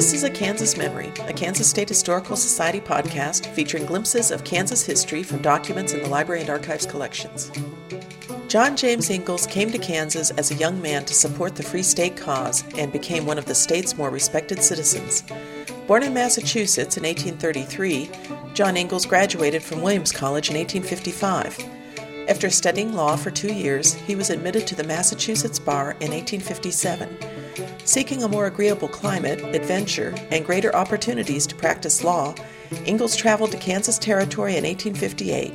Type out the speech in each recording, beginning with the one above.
This is a Kansas Memory, a Kansas State Historical Society podcast featuring glimpses of Kansas history from documents in the Library and Archives collections. John James Ingalls came to Kansas as a young man to support the Free State cause and became one of the state's more respected citizens. Born in Massachusetts in 1833, John Ingalls graduated from Williams College in 1855. After studying law for two years, he was admitted to the Massachusetts bar in 1857. Seeking a more agreeable climate, adventure, and greater opportunities to practice law, Ingalls traveled to Kansas Territory in 1858.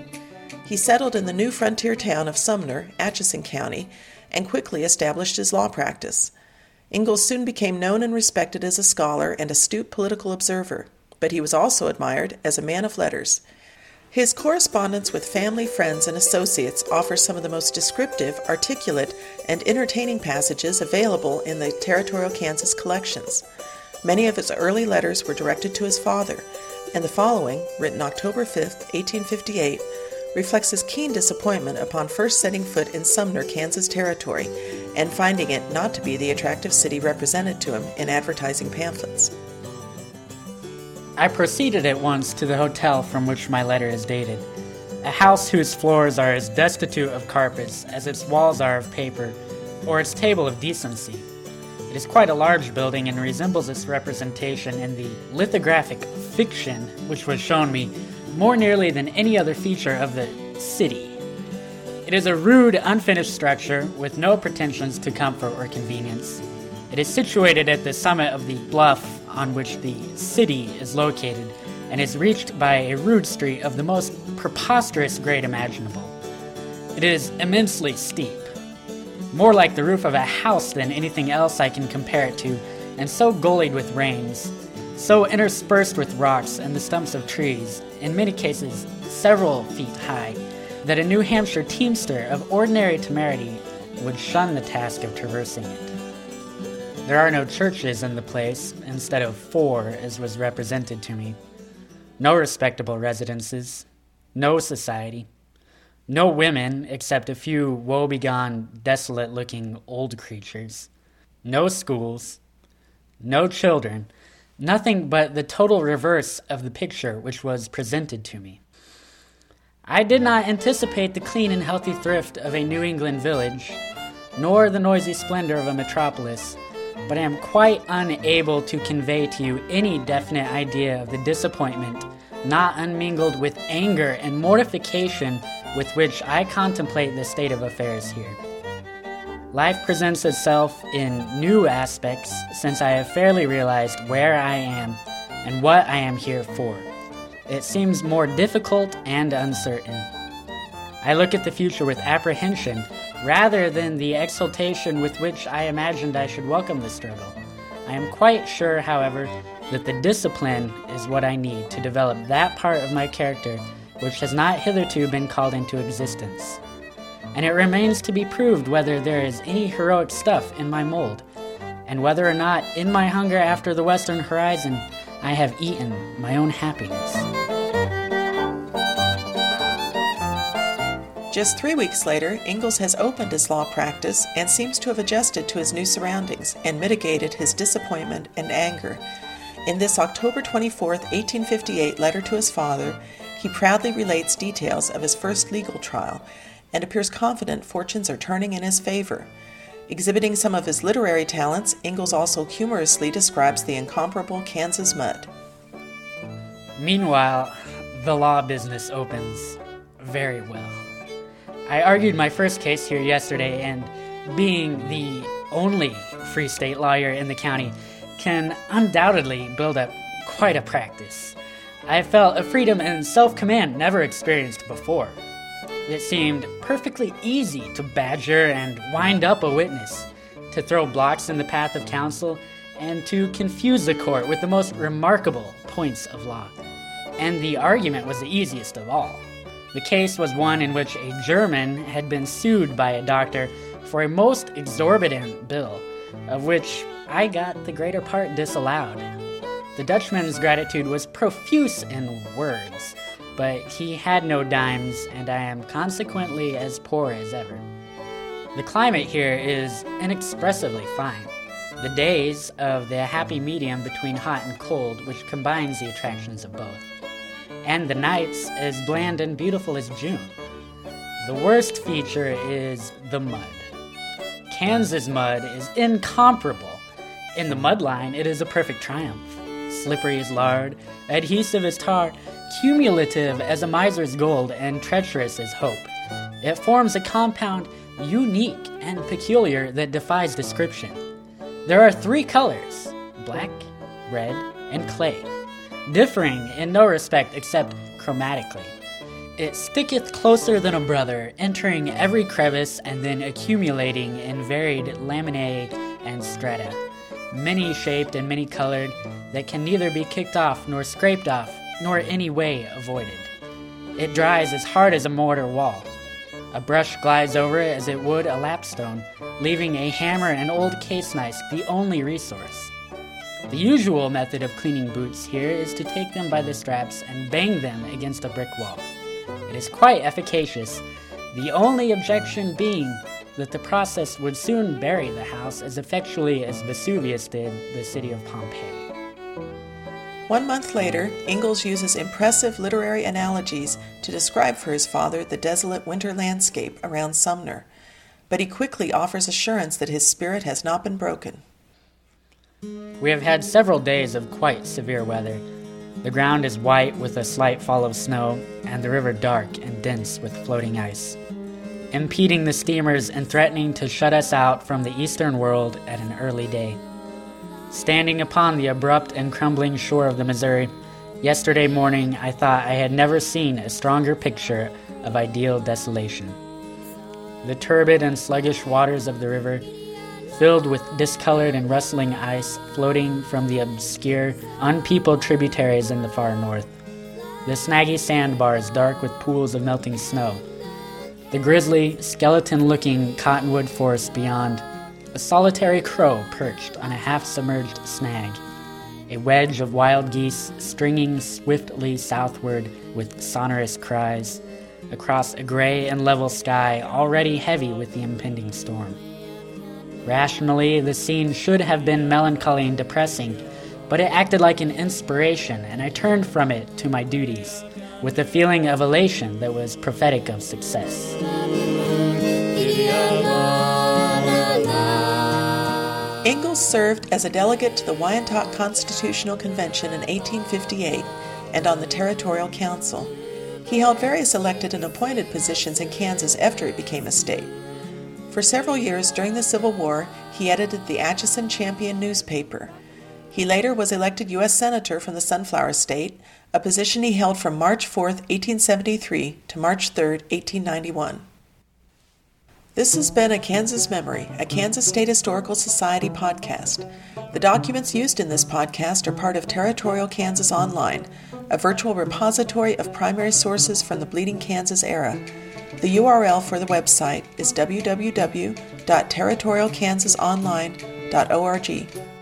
He settled in the new frontier town of Sumner, Atchison County, and quickly established his law practice. Ingalls soon became known and respected as a scholar and astute political observer, but he was also admired as a man of letters. His correspondence with family, friends, and associates offers some of the most descriptive, articulate, and entertaining passages available in the Territorial Kansas collections. Many of his early letters were directed to his father, and the following, written October 5, 1858, reflects his keen disappointment upon first setting foot in Sumner, Kansas Territory, and finding it not to be the attractive city represented to him in advertising pamphlets. I proceeded at once to the hotel from which my letter is dated, a house whose floors are as destitute of carpets as its walls are of paper, or its table of decency. It is quite a large building and resembles its representation in the lithographic fiction which was shown me more nearly than any other feature of the city. It is a rude, unfinished structure with no pretensions to comfort or convenience. It is situated at the summit of the bluff on which the city is located and is reached by a rude street of the most preposterous grade imaginable. It is immensely steep, more like the roof of a house than anything else I can compare it to, and so gullied with rains, so interspersed with rocks and the stumps of trees, in many cases several feet high, that a New Hampshire teamster of ordinary temerity would shun the task of traversing it. There are no churches in the place, instead of four as was represented to me. No respectable residences, no society, no women except a few woebegone, desolate looking old creatures, no schools, no children, nothing but the total reverse of the picture which was presented to me. I did not anticipate the clean and healthy thrift of a New England village, nor the noisy splendor of a metropolis but I am quite unable to convey to you any definite idea of the disappointment, not unmingled with anger and mortification, with which I contemplate the state of affairs here. Life presents itself in new aspects since I have fairly realized where I am and what I am here for. It seems more difficult and uncertain. I look at the future with apprehension rather than the exultation with which I imagined I should welcome the struggle. I am quite sure, however, that the discipline is what I need to develop that part of my character which has not hitherto been called into existence. And it remains to be proved whether there is any heroic stuff in my mold, and whether or not, in my hunger after the western horizon, I have eaten my own happiness. Just three weeks later, Ingalls has opened his law practice and seems to have adjusted to his new surroundings and mitigated his disappointment and anger. In this October 24, 1858 letter to his father, he proudly relates details of his first legal trial and appears confident fortunes are turning in his favor. Exhibiting some of his literary talents, Ingalls also humorously describes the incomparable Kansas mud. Meanwhile, the law business opens very well. I argued my first case here yesterday, and being the only Free State lawyer in the county can undoubtedly build up quite a practice. I felt a freedom and self command never experienced before. It seemed perfectly easy to badger and wind up a witness, to throw blocks in the path of counsel, and to confuse the court with the most remarkable points of law. And the argument was the easiest of all. The case was one in which a German had been sued by a doctor for a most exorbitant bill, of which I got the greater part disallowed. The Dutchman's gratitude was profuse in words, but he had no dimes, and I am consequently as poor as ever. The climate here is inexpressibly fine. The days of the happy medium between hot and cold, which combines the attractions of both. And the nights as bland and beautiful as June. The worst feature is the mud. Kansas mud is incomparable. In the mud line, it is a perfect triumph. Slippery as lard, adhesive as tar, cumulative as a miser's gold, and treacherous as hope. It forms a compound unique and peculiar that defies description. There are three colors black, red, and clay, differing in no respect except chromatically. It sticketh closer than a brother, entering every crevice and then accumulating in varied laminae and strata, many shaped and many colored, that can neither be kicked off nor scraped off, nor any way avoided. It dries as hard as a mortar wall. A brush glides over it as it would a lapstone, leaving a hammer and old case knife the only resource. The usual method of cleaning boots here is to take them by the straps and bang them against a brick wall. It is quite efficacious, the only objection being that the process would soon bury the house as effectually as Vesuvius did the city of Pompeii. One month later, Ingalls uses impressive literary analogies to describe for his father the desolate winter landscape around Sumner, but he quickly offers assurance that his spirit has not been broken. We have had several days of quite severe weather. The ground is white with a slight fall of snow, and the river dark and dense with floating ice, impeding the steamers and threatening to shut us out from the eastern world at an early day. Standing upon the abrupt and crumbling shore of the Missouri, yesterday morning I thought I had never seen a stronger picture of ideal desolation. The turbid and sluggish waters of the river, filled with discolored and rustling ice floating from the obscure, unpeopled tributaries in the far north. The snaggy sandbar is dark with pools of melting snow. The grisly, skeleton looking cottonwood forest beyond a solitary crow perched on a half submerged snag, a wedge of wild geese stringing swiftly southward with sonorous cries, across a gray and level sky already heavy with the impending storm. Rationally, the scene should have been melancholy and depressing, but it acted like an inspiration, and I turned from it to my duties, with a feeling of elation that was prophetic of success. Ingalls served as a delegate to the Wyandotte Constitutional Convention in 1858 and on the Territorial Council. He held various elected and appointed positions in Kansas after it became a state. For several years during the Civil War, he edited the Atchison Champion newspaper. He later was elected U.S. Senator from the Sunflower State, a position he held from March 4, 1873 to March 3, 1891. This has been a Kansas Memory, a Kansas State Historical Society podcast. The documents used in this podcast are part of Territorial Kansas Online, a virtual repository of primary sources from the Bleeding Kansas era. The URL for the website is www.territorialkansasonline.org.